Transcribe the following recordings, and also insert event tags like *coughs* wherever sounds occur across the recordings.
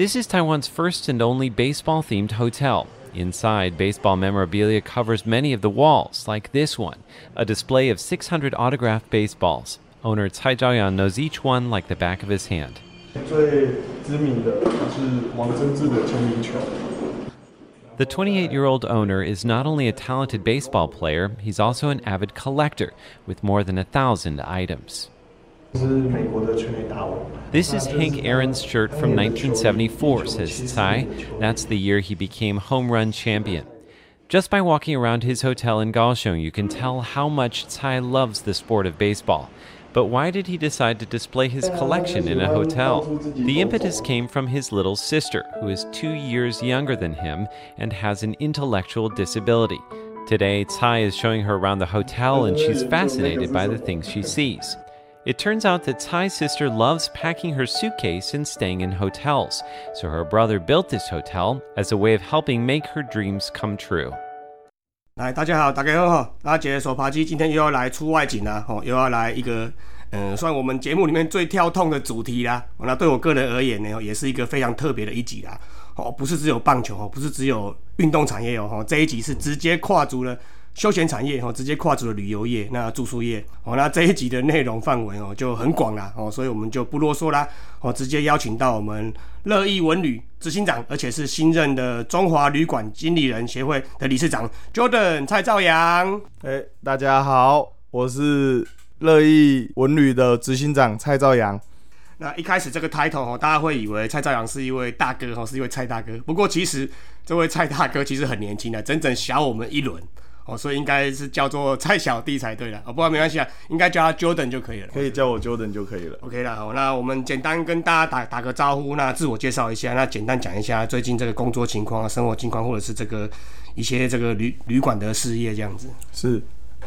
This is Taiwan's first and only baseball themed hotel. Inside, baseball memorabilia covers many of the walls, like this one, a display of 600 autographed baseballs. Owner Cai Zhaoyang knows each one like the back of his hand. 最知名的就是王贞治的签名球。 The 28 year old owner is not only a talented baseball player, he's also an avid collector with more than a thousand items. 这是美国的全垒打王。 This is Hank Aaron's shirt from 1974, says Tsai. That's the year he became home run champion. Just by walking around his hotel in Kaohsiung, you can tell how much Tsai loves the sport of baseball. But why did he decide to display his collection in a hotel? The impetus came from his little sister, who is two years younger than him and has an intellectual disability. Today, Tsai is showing her around the hotel and she's fascinated by the things she sees. It turns out that Tsai's sister loves packing her suitcase and staying in hotels, so her brother built this hotel as a way of helping make her dreams come true. 来，大家好，大家好，阿杰手扒鸡今天又要来出外景啦，哦，又要来一个，嗯，算我们节目里面最跳痛的主题啦。哦那对我个人而言呢，也是一个非常特别的一集啦。哦，不是只有棒球哦，不是只有运动产业哦，哦这一集是直接跨足了 休闲产业哦，直接跨足了旅游业、那住宿业哦。那这一集的内容范围哦就很广啦哦，所以我们就不啰嗦啦哦，直接邀请到我们乐意文旅执行长，而且是新任的中华旅馆经理人协会的理事长 Jordan 蔡兆阳。哎、大家好，我是乐意文旅的执行长蔡兆阳。那一开始这个 title 哦，大家会以为蔡兆阳是一位大哥哦，是一位蔡大哥。不过其实这位蔡大哥其实很年轻的，整整小我们一轮哦，所以应该是叫做蔡小弟才对了。哦，不过没关系啊，应该叫他 Jordan 就可以了。可以叫我 Jordan 就可以了。OK 了，好，那我们简单跟大家打打个招呼，那自我介绍一下，那简单讲一下最近这个工作情况啊、生活情况，或者是这个一些这个旅旅馆的事业这样子。是，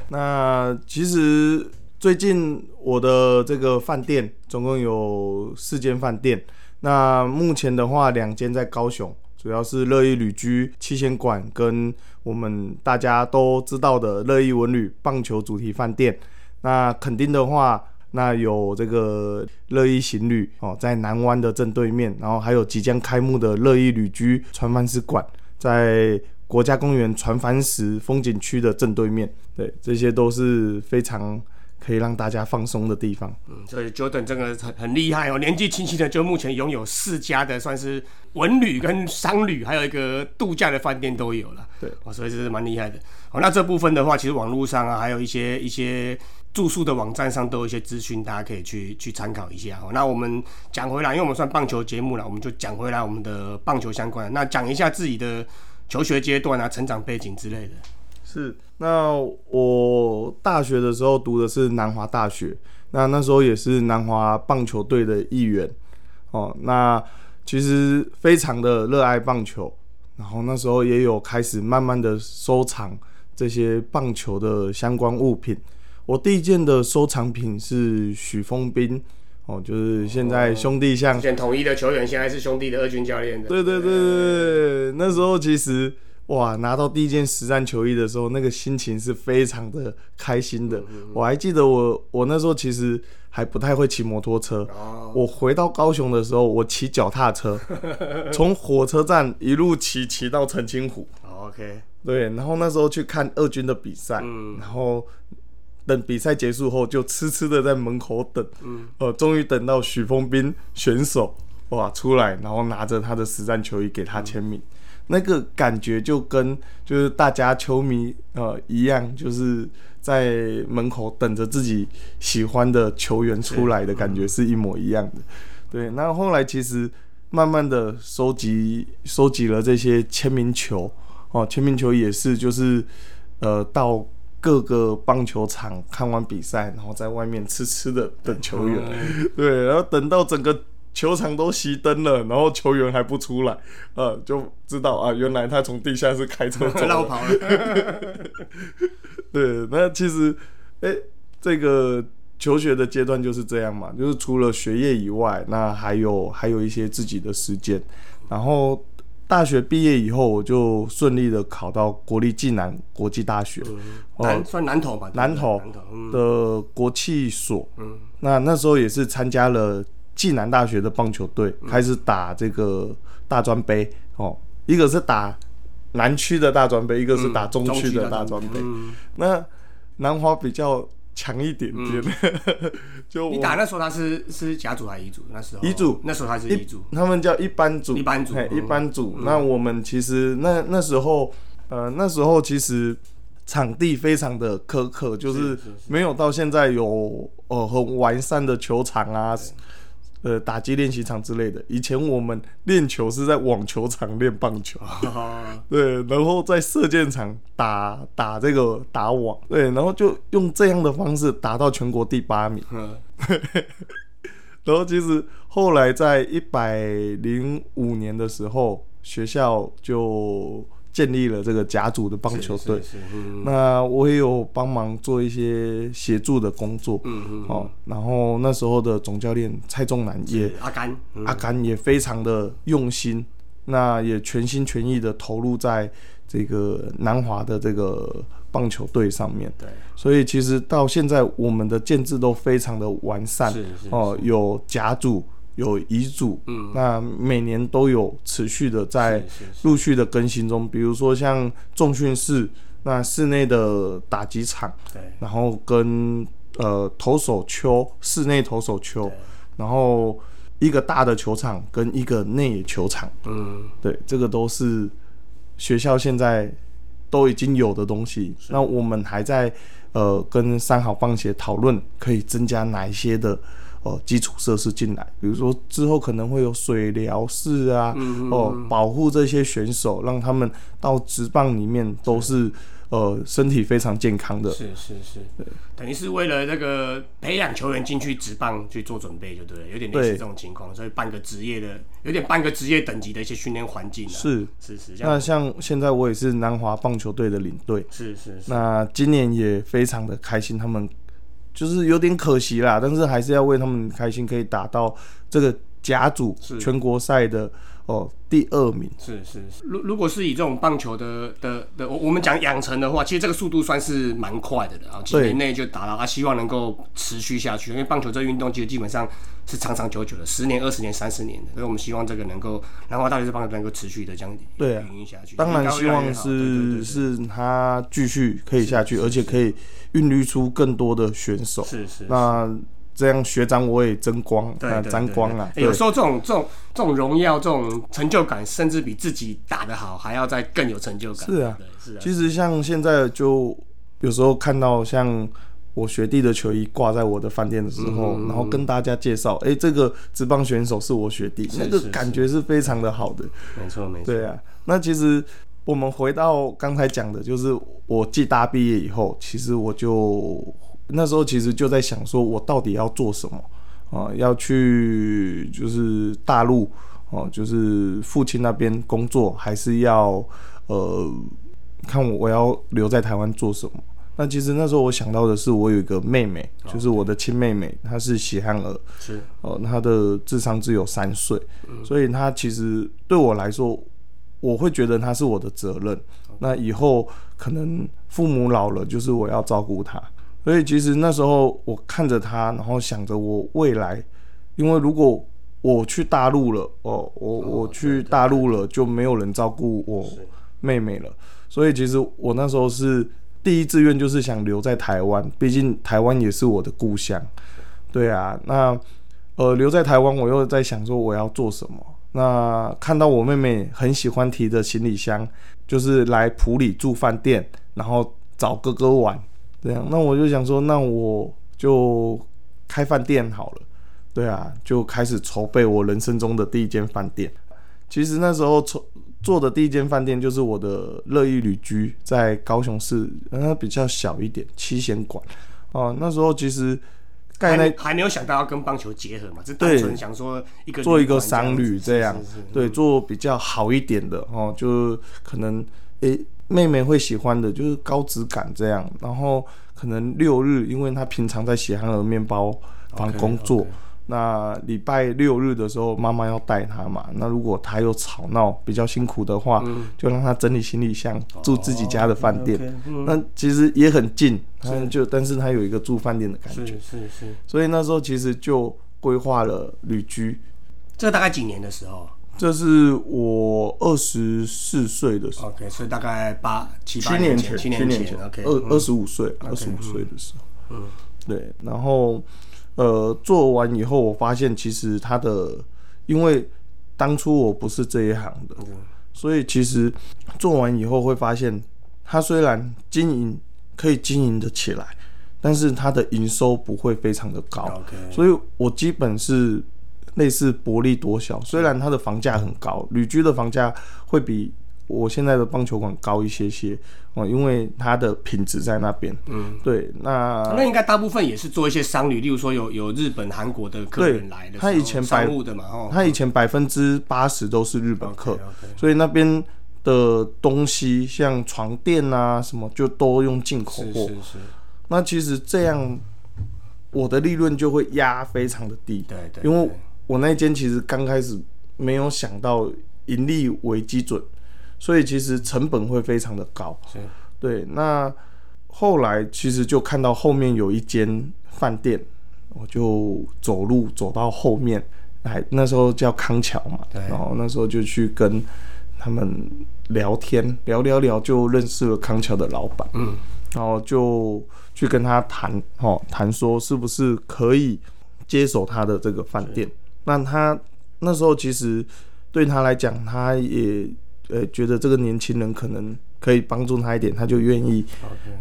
那其实最近我的这个饭店总共有四间饭店，那目前的话两间在高雄，主要是乐意旅居七仙馆跟我们大家都知道的乐意文旅棒球主题饭店。那肯定的话，那有这个乐意行旅哦，在南湾的正对面，然后还有即将开幕的乐意旅居船帆石馆，在国家公园船帆石风景区的正对面。对，这些都是非常可以让大家放松的地方。嗯，所以 Jordan 这个很很厉害哦，年纪轻轻的就目前拥有四家的算是文旅跟商旅，还有一个度假的饭店都有了。对，哦，所以这是蛮厉害的。哦，那这部分的话，其实网络上啊，还有一些一些住宿的网站上都有一些资讯，大家可以去去参考一下。哦，那我们讲回来，因为我们算棒球节目了，我们就讲回来我们的棒球相关的，那讲一下自己的求学阶段啊、成长背景之类的。是，那我大学的时候读的是南华大学，那那时候也是南华棒球队的一员哦。那其实非常的热爱棒球，然后那时候也有开始慢慢的收藏这些棒球的相关物品。我第一件的收藏品是许峰斌哦，就是现在兄弟像选统一的球员，现在是兄弟的二军教练的。对对对对对，那时候其实哇，拿到第一件实战球衣的时候，那个心情是非常的开心的。我还记得我我那时候其实还不太会骑摩托车，哦，我回到高雄的时候，我骑脚踏车，*laughs* 从火车站一路骑骑到澄清湖。哦 OK，对，然后那时候去看二军的比赛，嗯。然后等比赛结束后就痴痴的在门口等，嗯，呃，终于等到许峰斌选手哇出来，然后拿着他的实战球衣给他签名，那个感觉就跟就是大家球迷呃一样，就是在门口等着自己喜欢的球员出来的感觉是一模一样的。对，那后来其实慢慢的收集收集了这些签名球，哦，签名球也是就是呃到各个棒球场看完比赛，然后在外面痴痴的等球员，对，然后等到整个球场都熄灯了，然后球员还不出来，呃，就知道啊，原来他从地下室开车走了。绕跑了。*laughs* 对，那其实，哎、这个求学的阶段就是这样嘛，就是除了学业以外，那还有还有一些自己的时间。然后大学毕业以后，我就顺利的考到国立暨南国际大学南算南投吧，南投的国际所。嗯那那时候也是参加了暨南大学的棒球队开始打这个大专杯哦，一个是打南区的大专杯，一个是打中区的大专杯。嗯，那南华比较强一点点，*laughs* 就你打那时候他是是甲组还是乙组？那时候。乙组。那时候他是乙组。他们叫一班组，一班组。一班组。那我们其实那那时候，呃，那时候其实场地非常的苛刻，就是没有到现在有呃很完善的球场啊，呃打击练习场之类的。以前我们练球是在网球场练棒球，哦，对，然后在射箭场打打这个打网，对，然后就用这样的方式打到全国第八名。嗯 *laughs* 然后其实后来在一百零五年的时候，学校就建立了这个甲组的棒球队。那我也有帮忙做一些协助的工作。嗯嗯哦，然后那时候的总教练蔡仲南也阿甘，嗯阿甘也非常的用心，那也全心全意的投入在这个南华的这个棒球队上面。对，所以其实到现在我们的建制都非常的完善。是是哦，有甲组，有遗嘱，嗯。那每年都有持续的在陆续的更新中。比如说像重训室，那室内的打击场，对。然后跟呃投手丘，室内投手丘，然后一个大的球场跟一个内野球场，嗯。对，这个都是学校现在都已经有的东西。那我们还在呃跟三好棒协讨论，可以增加哪一些的呃基础设施进来，比如说之后可能会有水疗室啊，嗯哦、保护这些选手，让他们到职棒里面都是呃身体非常健康的。是是是，等于是为了那个培养球员进去职棒去做准备，就对了，有点类似这种情况，所以办个职业的，有点办个职业等级的一些训练环境啊。是，是是那，像现在我也是南华棒球队的领队，是是是，那今年也非常的开心，他们就是有点可惜啦，但是还是要为他们开心，可以打到这个甲组全国赛的哦第二名。是是是，如如果是以这种棒球的的的，我我们讲养成的话，其实这个速度算是蛮快的了啊，几年内就达到，啊，希望能够持续下去，因为棒球这运动其实基本上是长长久久的，十年、二十年、三十年的，所以我们希望这个能够南华大学这棒球能够持续的这样对啊运营下去。当然希望是是他继续可以下去，而且可以孕育出更多的选手。是是那这样学长我也争光，啊，对对对沾光啊。有时候这种这种这种荣耀、这种成就感，甚至比自己打得好还要再更有成就感。是啊，是啊，其实像现在就有时候看到像我学弟的球衣挂在我的饭店的时候，嗯然后跟大家介绍，哎、这个职棒选手是我学弟，那个感觉是非常的好的。没错没错。对啊，那其实我们回到刚才讲的，就是我暨大毕业以后，其实我就那时候其实就在想，说我到底要做什么啊？要去就是大陆哦、就是父亲那边工作，还是要呃看我我要留在台湾做什么？那其实那时候我想到的是，我有一个妹妹，就是我的亲妹妹，她是喜憨儿，是哦，她的智商只有三岁，所以她其实对我来说，我会觉得她是我的责任。那以后可能父母老了，就是我要照顾他。所以其实那时候我看着他，然后想着我未来，因为如果我去大陆了，哦，我我去大陆了，就没有人照顾我妹妹了。所以其实我那时候是第一志愿就是想留在台湾，毕竟台湾也是我的故乡。对啊，那呃留在台湾，我又在想说我要做什么。那看到我妹妹很喜欢提着行李箱，就是来普里住饭店，然后找哥哥玩，这样，那我就想说，那我就开饭店好了。对啊，就开始筹备我人生中的第一间饭店。其实那时候筹做的第一间饭店就是我的乐意旅居，在高雄市，呃它比较小一点，七贤馆。哦、那时候其实盖那还还没有想到要跟棒球结合嘛，只单对纯想说一个做一个商旅这样是是是对，做比较好一点的哦，就可能诶、妹妹会喜欢的，就是高质感这样。然后可能六日，因为她平常在喜憨儿面包房工作那礼拜六日的时候，妈妈要带她嘛。那如果她又吵闹比较辛苦的话，就让她整理行李箱，住自己家的饭店。那其实也很近，她就但是她有一个住饭店的感觉。是是是，所以那时候其实就规划了旅居。这大概几年的时候这是我二十四岁的时候，？OK，所以大概八七八七年前，七七年年前，OK，二嗯。二十五岁，二十五岁的时候，嗯，对，然后呃做完以后，我发现其实他的，因为当初我不是这一行的，所以其实做完以后会发现，他虽然经营可以经营的起来，但是他的营收不会非常的高 OK 所以我基本是类似薄利多销。虽然它的房价很高，旅居的房价会比我现在的棒球馆高一些些哦，因为它的品质在那边。嗯，对，那那应该大部分也是做一些商旅，例如说有有日本、韩国的客人来的，他以前百商务的嘛，哦，他以前百分之八十都是日本客所以那边的东西像床垫啊什么，就都用进口货。是是是，那其实这样，我的利润就会压非常的低。对对，因为对我那间其实刚开始没有想到盈利为基准，所以其实成本会非常的高。是对，那后来其实就看到后面有一间饭店，我就走路走到后面，还那时候叫康桥嘛，然后那时候就去跟他们聊天，聊聊聊就认识了康桥的老板，嗯，然后就去跟他谈，哦，谈说是不是可以接手他的这个饭店。那他那时候其实对他来讲，他也呃觉得这个年轻人可能可以帮助他一点，他就愿意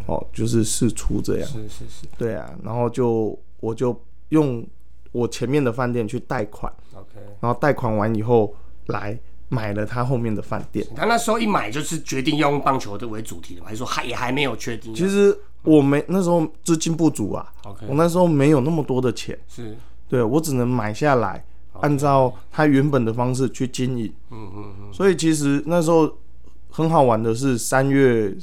哦，就是试出这样。是是是对啊，然后就我就用我前面的饭店去贷款，，OK。然后贷款完以后来买了他后面的饭店。他那时候一买就是决定要用棒球的为主题的嘛，还是说还也还没有确定？其实我没那时候资金不足啊我那时候没有那么多的钱，是对我只能买下来，按照他原本的方式去经营。嗯嗯嗯，所以其实那时候很好玩的是三月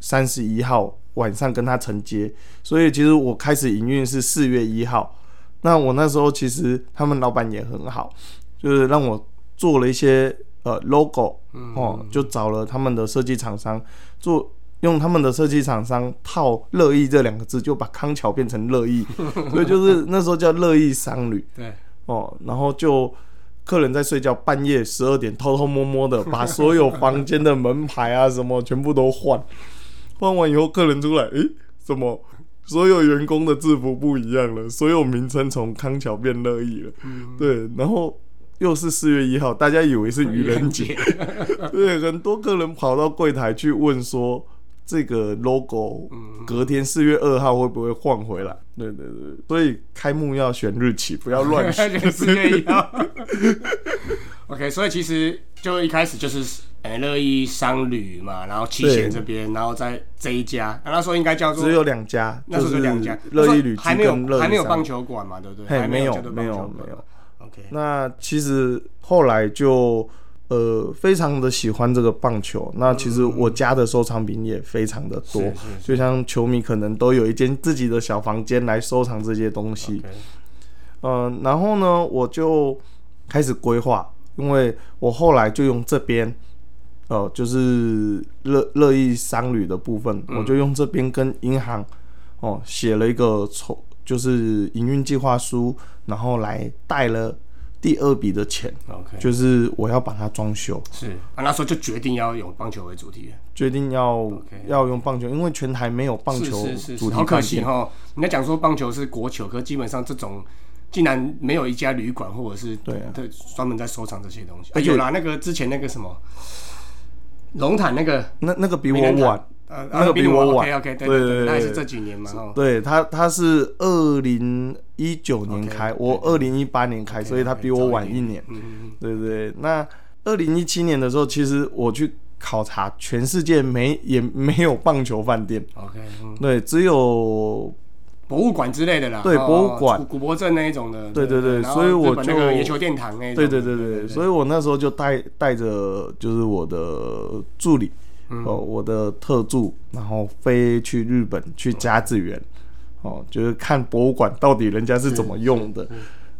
三十一号晚上跟他承接，所以其实我开始营运是四月一号。那我那时候其实他们老板也很好，就是让我做了一些呃 logo 哦，就找了他们的设计厂商做。用他们的设计厂商套“乐意”这两个字，就把康桥变成乐意，*laughs* 所以就是那时候叫乐意商旅。对，哦，然后就客人在睡觉，半夜十二点偷偷摸摸的把所有房间的门牌啊什么全部都换，换完以后客人出来，诶，怎么所有员工的制服不一样了？所有名称从康桥变乐意了，对，然后。又是四月一号，大家以为是愚人节，*laughs* 对，很多客人跑到柜台去问说，这个 logo 隔天四月二号会不会换回来？对对对，所以开幕要选日期，不要乱 *laughs* 选。四月一号。*laughs* OK，所以其实就一开始就是呃乐意商旅嘛，然后七贤这边，然后在这一家，那时候应该叫做只有两家，那时候是两家，乐意旅居还没有还没有棒球馆嘛，对不对？嘿还没有没有没有。OK，那其实后来就呃非常的喜欢这个棒球，那其实我家的收藏品也非常的多，就像球迷可能都有一间自己的小房间来收藏这些东西。嗯，然后呢，我就开始规划，因为我后来就用这边，呃，就是乐乐意商旅的部分，我就用这边跟银行哦写了一个筹，就是营运计划书，然后来贷了第二笔的钱，OK，就是我要把它装修，是啊，那时候就决定要用棒球为主题了。决定要要用棒球，因为全台没有棒是球是是是，主题好可。惜哈！人家讲说棒球是国球，可基本上这种竟然没有一家旅馆或者是对啊对专门在收藏这些东西。而且而有啦，那个之前那个什么龙潭那个那那个比我晚，呃，那个比我晚 OK OK，对对对那也是这几年嘛哦。对他，他是二零一九年开我二零一八年开，所以他比我晚一年。对对对，那二零一七年的时候，其实我去考察，全世界没也没有棒球饭店，嗯，OK，嗯，对，只有博物馆之类的啦。对哦博物馆古古博镇那一种的。对对对所以我就野球殿堂那一种对。对对对，对，所以我那时候就带带着就是我的助理，哦，我的特助，然后飞去日本去甲子园，哦，就是看博物馆到底人家是怎么用的，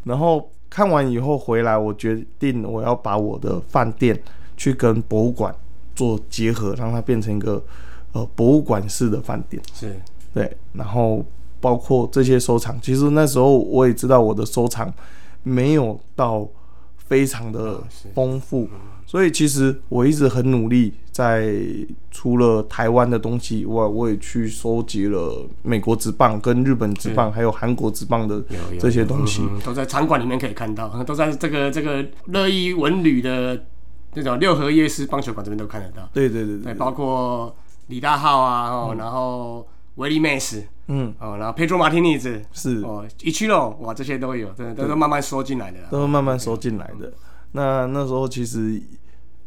然后看完以后回来，我决定我要把我的饭店去跟博物馆做结合，让它变成一个呃博物馆式的饭店。是。对，然后包括这些收藏，其实那时候我也知道我的收藏没有到非常的丰富，所以其实我一直很努力，在除了台湾的东西以外，我也去收集了美国职棒、跟日本职棒，还有韩国职棒的这些东西。嗯都在场馆里面可以看到，都在这个这个乐意文旅的那种六合夜市棒球馆这边都看得到。对，对对包括李大浩啊，哦，然后维利梅斯，嗯，哦，然后佩卓马提尼兹，是哦，一区喽，哇，这些都有，真的都是慢慢收进来的。都是慢慢收进来的。那那时候其实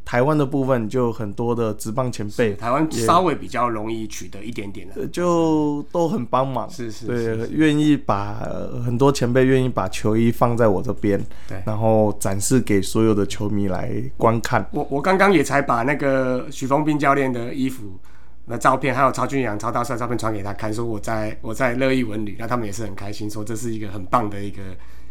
台湾的部分就很多的职棒前辈，台湾稍微比较容易取得一点点的，呃就都很帮忙，是是对，愿意把呃很多前辈愿意把球衣放在我这边，对。然后展示给所有的球迷来观看。我我刚刚也才把那个许峰斌教练的衣服的照片，还有曹俊阳、曹大帅的照片传给他看，说我在我在乐意文旅，那他们也是很开心，说这是一个很棒的一个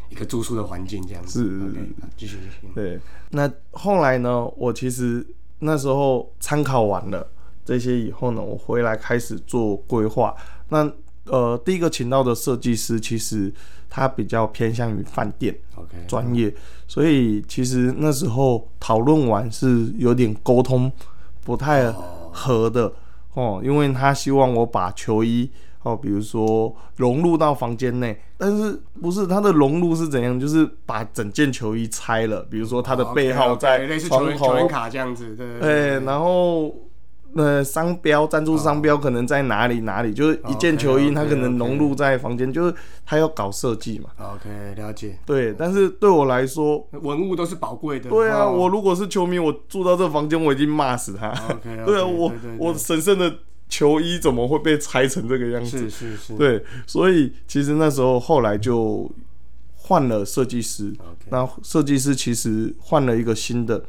一个住宿的环境，这样子。是继续继续。对，那后来呢，我其实那时候参考完了这些以后呢，我回来开始做规划。那呃，第一个请到的设计师，其实他比较偏向于饭店。OK，专业，所以其实那时候讨论完是有点沟通不太合的哦，因为他希望我把球衣哦，比如说融入到房间内，但是不是它的融入是怎样？就是把整件球衣拆了，比如说它的背号在类似球床头员球，员卡这样子，对然后。呃，商标赞助商标可能在哪里哪里，就是一件球衣，它可能融入在房间，就是他要搞设计嘛。OK，了解。对，但是对我来说，文物都是宝贵的。对啊，哦我如果是球迷，我住到这房间，我已经骂死他。OK，*laughs* 对啊，我我神圣的球衣怎么会被拆成这个样子？是是是，对，所以其实那时候后来就换了设计师。那设计师其实换了一个新的，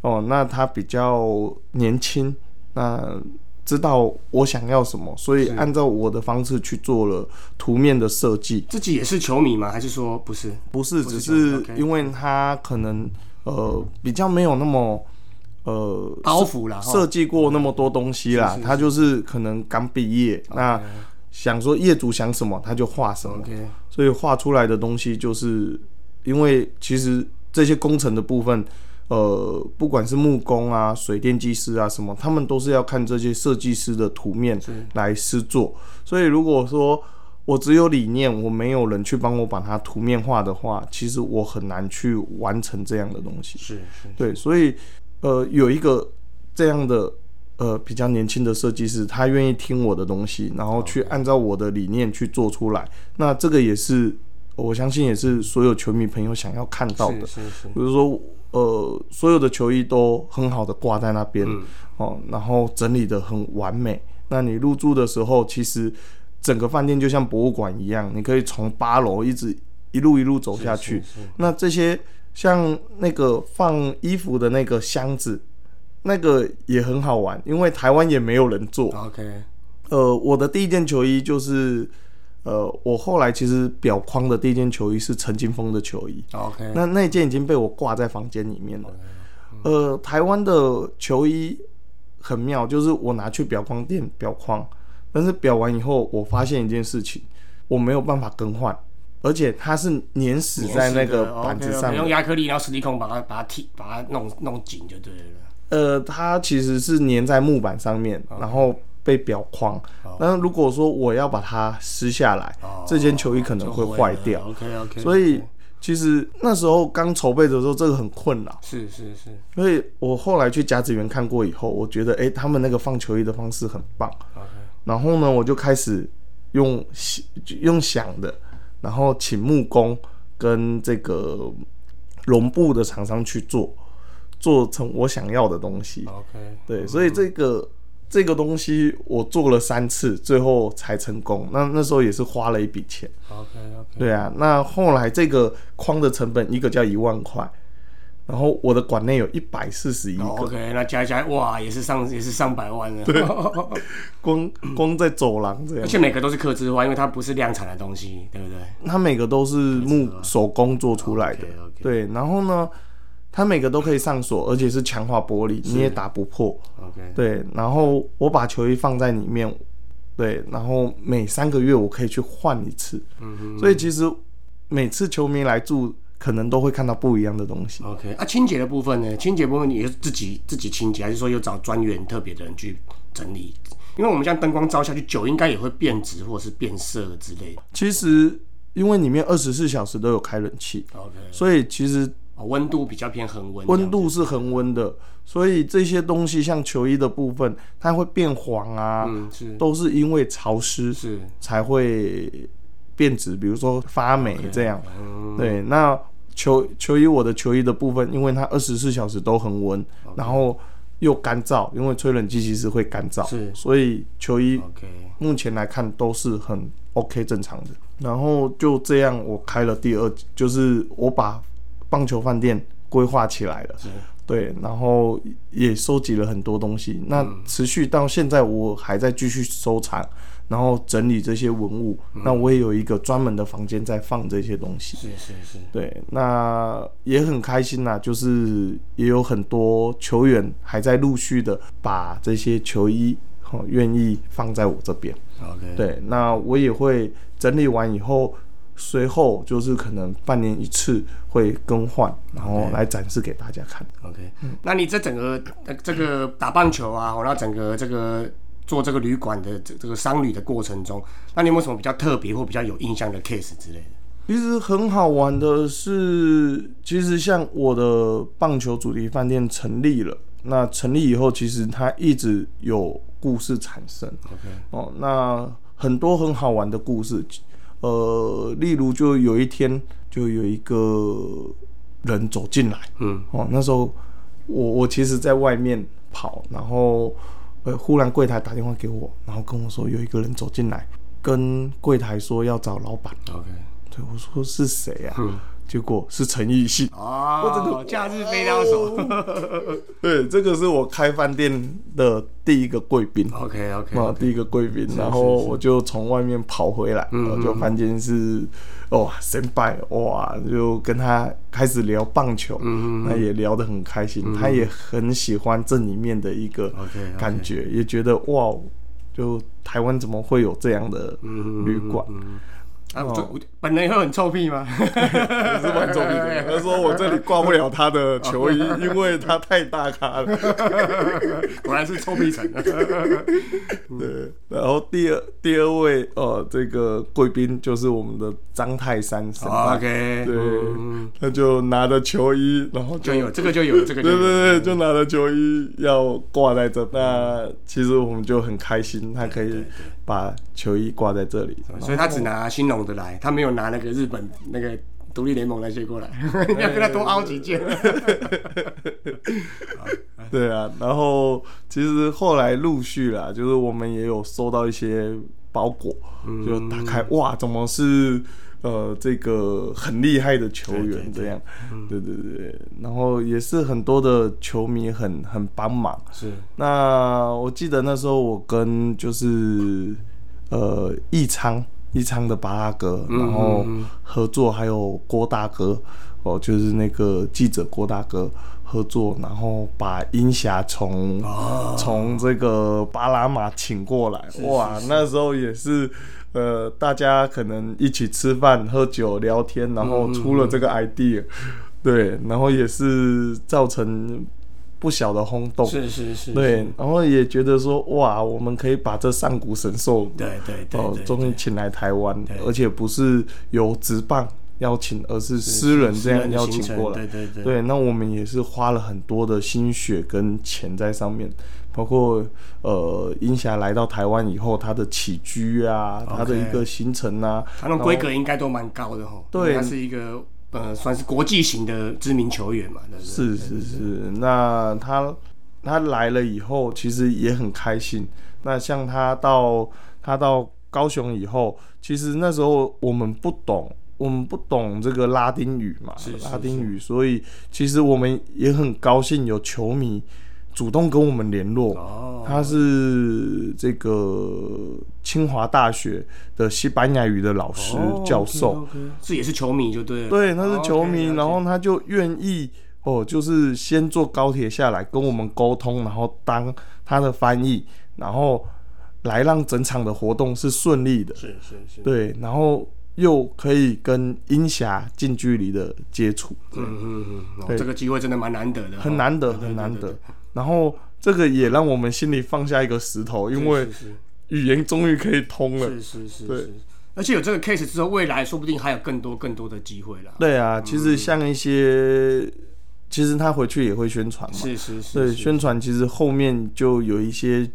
哦，那他比较年轻，那知道我想要什么，所以按照我的方式去做了图面的设计。自己也是球迷吗？还是说不是？不是，不是只是因为他可能呃比较没有那么呃包袱啦，设计过那么多东西啦是是，是他就是可能刚毕业，那想说业主想什么他就画什么所以画出来的东西就是因为其实这些工程的部分。呃，不管是木工啊、水电技师啊什么，他们都是要看这些设计师的图面来施作。所以如果说我只有理念，我没有人去帮我把它图面化的话，其实我很难去完成这样的东西。是是对，所以呃，有一个这样的呃比较年轻的设计师，他愿意听我的东西，然后去按照我的理念去做出来。那这个也是我相信也是所有球迷朋友想要看到的。是是是比如说呃，所有的球衣都很好的挂在那边、嗯哦，然后整理的很完美。那你入住的时候，其实整个饭店就像博物馆一样，你可以从八楼一直一路一路走下去。是是那这些像那个放衣服的那个箱子，那个也很好玩，因为台湾也没有人做。OK，呃，我的第一件球衣就是，呃，我后来其实表框的第一件球衣是陈金峰的球衣，OK，那那件已经被我挂在房间里面了。呃，台湾的球衣很妙，就是我拿去表框店表框，但是表完以后，我发现一件事情，我没有办法更换，而且它是粘死在那个板子上面。用亚克力，然后实力控把它把它踢把它弄弄紧就对了。呃，它其实是粘在木板上面，然后被裱框。那如果说我要把它撕下来，这件球衣可能会坏掉。OK OK，所以其实那时候刚筹备的时候，这个很困扰。是是是所以我后来去甲子园看过以后，我觉得诶，他们那个放球衣的方式很棒。OK，然后呢，我就开始用用想的，然后请木工跟这个绒布的厂商去做，做成我想要的东西。OK，对，所以这个这个东西我做了三次，最后才成功。那那时候也是花了一笔钱。OK OK，对啊，那后来这个框的成本一个叫一万块，然后我的馆内有一百四十一个，OK，那加一加，哇，也是上也是上百万了。对 *laughs* 光光在走廊这样，而且每个都是刻字化，因为它不是量产的东西，对不对？它每个都是木手工做出来的。对，然后呢，它每个都可以上锁，而且是强化玻璃，你也打不破。OK，对，然后我把球衣放在里面，对，然后每三个月我可以去换一次，嗯所以其实每次球迷来住，可能都会看到不一样的东西。OK，啊，清洁的部分呢？清洁部分你是自己自己清洁，还是说有找专员特别的人去整理？因为我们这样灯光照下去，酒应该也会变质或者是变色之类的。其实因为里面二十四小时都有开冷气，OK，所以其实哦温度比较偏恒温，温度是恒温的，所以这些东西像球衣的部分，它会变黄啊，嗯是都是因为潮湿是才会变质，比如说发霉这样。嗯对，那球球衣我的球衣的部分，因为它二十四小时都恒温，然后又干燥，因为吹冷气其实会干燥，是所以球衣目前来看都是很 OK 正常的。然后就这样，我开了第二，就是我把棒球饭店规划起来了。对，然后也收集了很多东西。那持续到现在，我还在继续收藏，然后整理这些文物。那我也有一个专门的房间在放这些东西。是是是，对，那也很开心啦，就是也有很多球员还在陆续的把这些球衣哦愿意放在我这边。OK，对，那我也会整理完以后，随后就是可能半年一次会更换，然后来展示给大家看。OK，、那你这整个呃这个打棒球啊，我那整个这个做这个旅馆的这这个商旅的过程中，那你有没有什么比较特别或比较有印象的 case 之类的？其实很好玩的是，其实像我的棒球主题饭店成立了，那成立以后，其实它一直有故事产生。OK，哦，那很多很好玩的故事，呃，例如就有一天就有一个人走进来，嗯，哦，那时候我我其实在外面跑，然后呃，忽然柜台打电话给我，然后跟我说有一个人走进来，跟柜台说要找老板，OK，对我说是谁啊？嗯结果是陈奕迅。哦，假日飞刀手。*laughs* 对，这个是我开饭店的第一个贵宾。，OK OK，啊，第一个贵宾，然后我就从外面跑回来，嗯我就发现是哇神拜哇，就跟他开始聊棒球，嗯那也聊得很开心，他也很喜欢这里面的一个感觉，也觉得哇，就台湾怎么会有这样的旅馆？啊，我就我本人会很臭屁吗？*laughs* 也是蛮臭屁的。他说我这里挂不了他的球衣，*laughs* 因为他太大咖了。*laughs* 果然是臭屁城。对，然后第二第二位呃，这个贵宾就是我们的张泰山 OK，对嗯，他就拿着球衣，然后就就有这个就有这个就有，对对对，就拿着球衣要挂在这。那其实我们就很开心，他可以把球衣挂在这里。所以他只拿兴隆的来，他没有拿那个日本那个独立联盟那些过来，你 *laughs* 要跟他多凹几件。*laughs* 对啊，然后其实后来陆续啦，就是我们也有收到一些包裹，嗯就打开哇，怎么是呃这个很厉害的球员这样？嗯对对对，然后也是很多的球迷很很帮忙。是那我记得那时候我跟就是呃易昌义昌的巴拉哥，然后合作，还有郭大哥哦，就是那个记者郭大哥合作，然后把英霞从从这个巴拿马请过来，哇，那时候也是。呃，大家可能一起吃饭、喝酒、聊天，然后出了这个 idea，、对，然后也是造成不小的轰动。是是是，对，然后也觉得说，哇，我们可以把这上古神兽，对对哦终于请来台湾对，而且不是由职棒邀请，而是私人这样邀请过来。对对对对，那我们也是花了很多的心血跟钱在上面，包括呃，英霞来到台湾以后，他的起居啊，他的一个行程啊，他那种规格应该都蛮高的哈。对他是一个呃，算是国际型的知名球员嘛？是是是，那他他来了以后，其实也很开心。那像他到他到高雄以后，其实那时候我们不懂，我们不懂这个拉丁语嘛，是是拉丁语，所以其实我们也很高兴有球迷主动跟我们联络。哦，他是这个清华大学的西班牙语的老师、教授。这也是球迷就对了。对，他是球迷，然后他就愿意哦，就是先坐高铁下来跟我们沟通，然后当他的翻译，然后来让整场的活动是顺利的，是是是，对，然后又可以跟英侠近距离的接触，嗯嗯嗯，这个机会真的蛮难得的，很难得，很难得。然后这个也让我们心里放下一个石头，因为语言终于可以通了。是是是对。是，而且有这个 case 之后，未来说不定还有更多更多的机会啦。对啊，其实像一些，其实他回去也会宣传嘛。是是是，对，宣传其实后面就有一些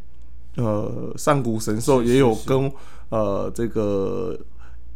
呃上古神兽也有是。跟呃这个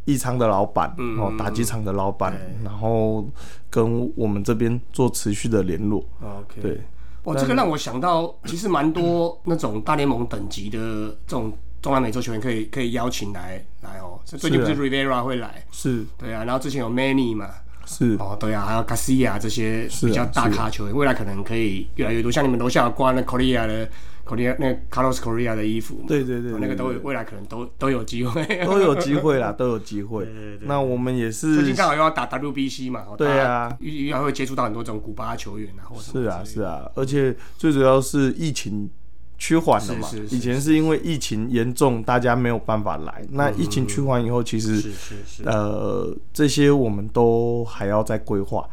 义昌的老板嗯哦打机场的老板对，然后跟我们这边做持续的联络。OK，对，哇，这个让我想到，其实蛮多 *coughs* 那种大联盟等级的这种中南美洲球员可以可以邀请来来哦。最近不是是 Rivera 会来，是。对啊，然后之前有 Manny 嘛，是，哦对啊，还有 Garcia 这些比较大咖球员，未来可能可以越来越多。像你们楼下有挂那 Korea 的 Korea 那个 Carlos Korea 的衣服嘛，对对对哦那个都对对未来可能都都有机会。*laughs* 都有机会啦，都有机会。*laughs* 那我们也是最近刚好又要打 WBC 嘛，哦对啊，大家预预还会接触到很多这种古巴球员啊，或什么是啊是啊，而且最主要是疫情趋缓了嘛以前是因为疫情严重，大家没有办法来。那疫情趋缓以后，其实是是是。呃这些我们都还要再规划。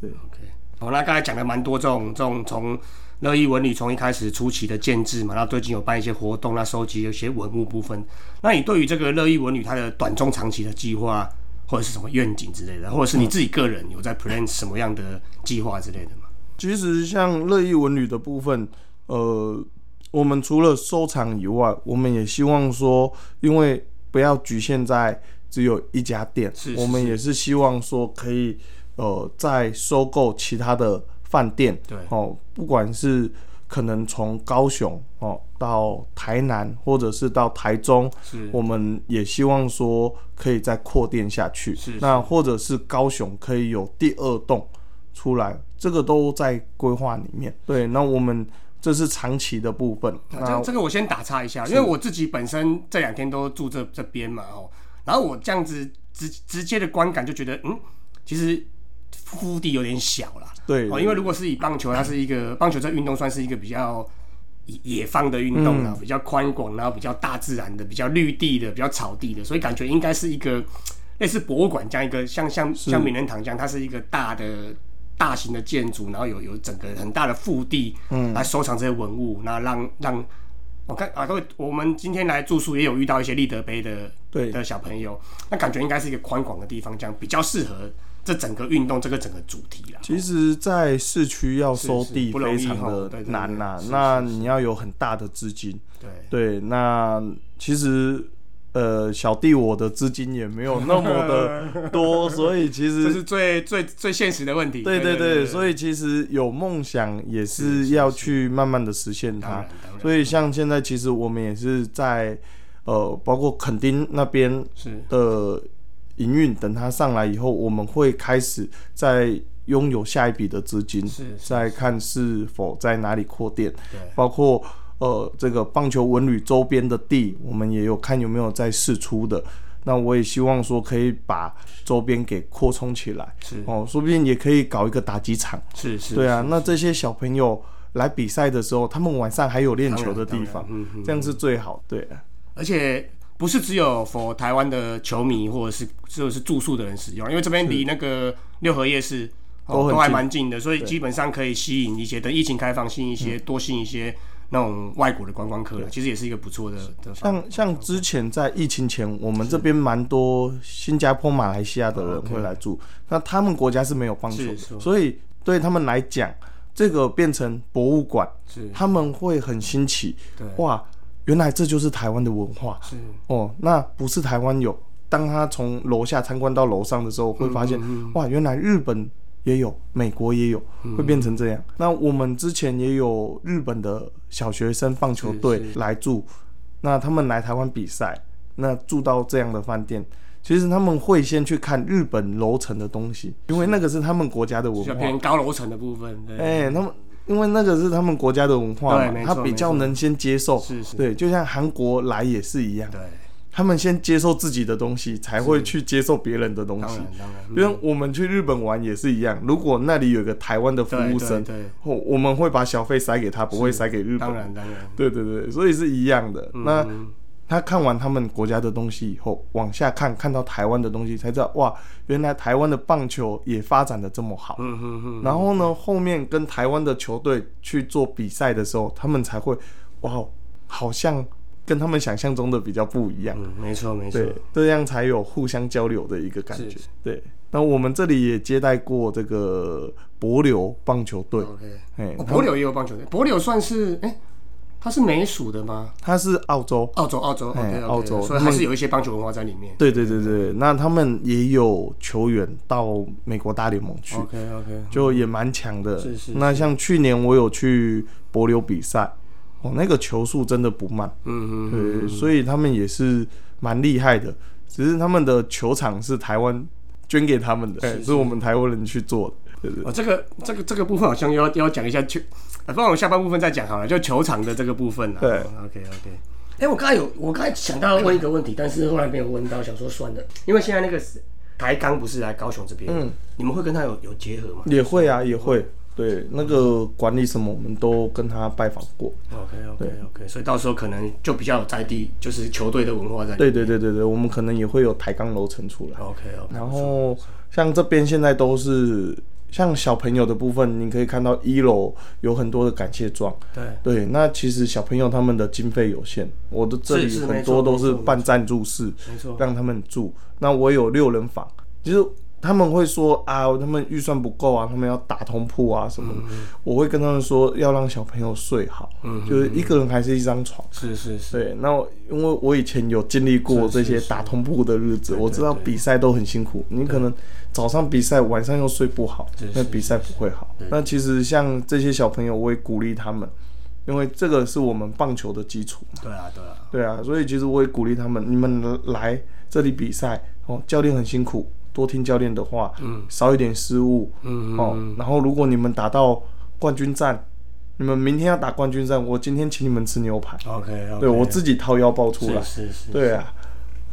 对 OK，好，那刚才讲了蛮多这种这种从乐意文旅从一开始初期的建制嘛，然后最近有办一些活动，那收集一些文物部分。那你对于这个乐意文旅它的短中长期的计划，或者是什么愿景之类的，或者是你自己个人有在 plan 什么样的计划之类的吗？其实像乐意文旅的部分，呃，我们除了收藏以外，我们也希望说，因为不要局限在只有一家店，是是我们也是希望说可以呃再收购其他的饭店，对哦，不管是可能从高雄哦到台南，或者是到台中，是我们也希望说可以再扩店下去。是那或者是高雄可以有第二栋出来，这个都在规划里面。对，那我们这是长期的部分。那这这个我先打岔一下，因为我自己本身这两天都住这这边嘛，哦，然后我这样子直直接的观感就觉得，嗯，其实腹地有点小啦。对哦，因为如果是以棒球，它是一个棒球这运动算是一个比较野野放的运动啊，比较宽广，然后比较大自然的，比较绿地的，比较草地的，所以感觉应该是一个类似博物馆这样一个像像像名人堂这样，它是一个大的。大型的建筑，然后有有整个很大的腹地，嗯，来收藏这些文物，那让让我看啊，各位，我们今天来住宿也有遇到一些立德杯的对的小朋友，那感觉应该是一个宽广的地方，这样比较适合这整个运动这个整个主题啦。其实，在市区要收地非常的难呐、是那你要有很大的资金。对，对，那其实呃，小弟我的资金也没有那么的 *laughs* 多，所以其实这是最最最现实的问题。对对对对，所以其实有梦想也是要去慢慢的实现它。所以像现在，其实我们也是在呃，包括垦丁那边是。的营运，等它上来以后，我们会开始在拥有下一笔的资金，是是再看是否在哪里扩店，对。包括呃这个棒球文旅周边的地，我们也有看有没有在试出的。那我也希望说可以把周边给扩充起来，是。哦，说不定也可以搞一个打击场。是是，对啊，那这些小朋友来比赛的时候，他们晚上还有练球的地方这样是最好。对。啊，而且不是只有 for 台湾的球迷或者是或者是住宿的人使用，因为这边离那个六合夜市。哦都还蛮近的，所以基本上可以吸引一些等疫情开放，吸引一嗯些多吸引一些那种外国的观光客了。其实也是一个不错的的像像之前在疫情前，我们这边蛮多新加坡、马来西亚的人会来住，那他们国家是没有棒球的，是是所以对他们来讲，这个变成博物馆，他们会很新奇对，哇，原来这就是台湾的文化是哦，那不是台湾有。当他从楼下参观到楼上的时候，会发嗯现、哇，原来日本也有，美国也有，嗯会变成这样。那我们之前也有日本的小学生棒球队来住，那他们来台湾比赛，那住到这样的饭店，其实他们会先去看日本楼层的东西，因为那个是他们国家的文化。偏高楼层的部分。对，哎、他们因为那个是他们国家的文化嘛，他比较能先接受。是是对，就像韩国来也是一样。对，他们先接受自己的东西，才会去接受别人的东西当然。当然，因为我们去日本玩也是一样，如果那里有个台湾的服对务生，对对，我我们会把小费塞给他，不会塞给日本当人。然当然，对对对，所以是一样的。那嗯他看完他们国家的东西以后，往下看，看到台湾的东西，才知道哇，原来台湾的棒球也发展的这么好。然后呢，后面跟台湾的球队去做比赛的时候，他们才会哇，好像跟他们想象中的比较不一样。嗯，没错没错，对，这样才有互相交流的一个感觉。对，那我们这里也接待过这个柏流棒球队，OK，哎、柏柳也有棒球队，柏柳算是哎，它是美属的吗？他是澳洲，澳洲澳洲哎 OK 澳洲所以还是有一些棒球文化在里面。对对对对，那他们也有球员到美国大联盟去，OK OK，就也蛮强的。是是那像去年我有去柏流比赛，哦，那个球速真的不慢，嗯嗯，对，所以他们也是蛮厉害的。只是他们的球场是台湾捐给他们的，哎是我们台湾人去做的。对对哦，这个这个这个部分好像要要讲一下球，啊，不然我下半部分再讲好了，就球场的这个部分了。对，OK OK。哎、我刚才有，我刚才想到问一个问题，但是后来没有问到，想说算了，因为现在那个台钢不是来高雄这边，嗯，你们会跟他有有结合吗也会啊，也会。对，那个管理什么，我们都跟他拜访过。？OK OK OK，所以到时候可能就比较有在地，就是球队的文化在。对对对对对，我们可能也会有抬杠楼层出来。OK OK，然后像这边现在都是像小朋友的部分，你可以看到一楼有很多的感谢状。对对，那其实小朋友他们的经费有限，我的这里很多都是办赞助室，没错，让他们住。那我有六人房，就是他们会说啊，他们预算不够啊，他们要打通铺啊什么的。我会跟他们说，要让小朋友睡好，就是一个人还是一张床。是是是，对，那我因为我以前有经历过这些打通铺的日子，我知道比赛都很辛苦，你可能早上比赛，晚上又睡不好，那比赛不会好。那其实像这些小朋友，我也鼓励他们，因为这个是我们棒球的基础嘛。对啊对啊，对啊，所以其实我也鼓励他们，你们来这里比赛哦，教练很辛苦，多听教练的话，嗯，少一点失误，嗯哦，然后如果你们打到冠军战，你们明天要打冠军战，我今天请你们吃牛排，OK 对我自己掏腰包出来，是是是，对啊，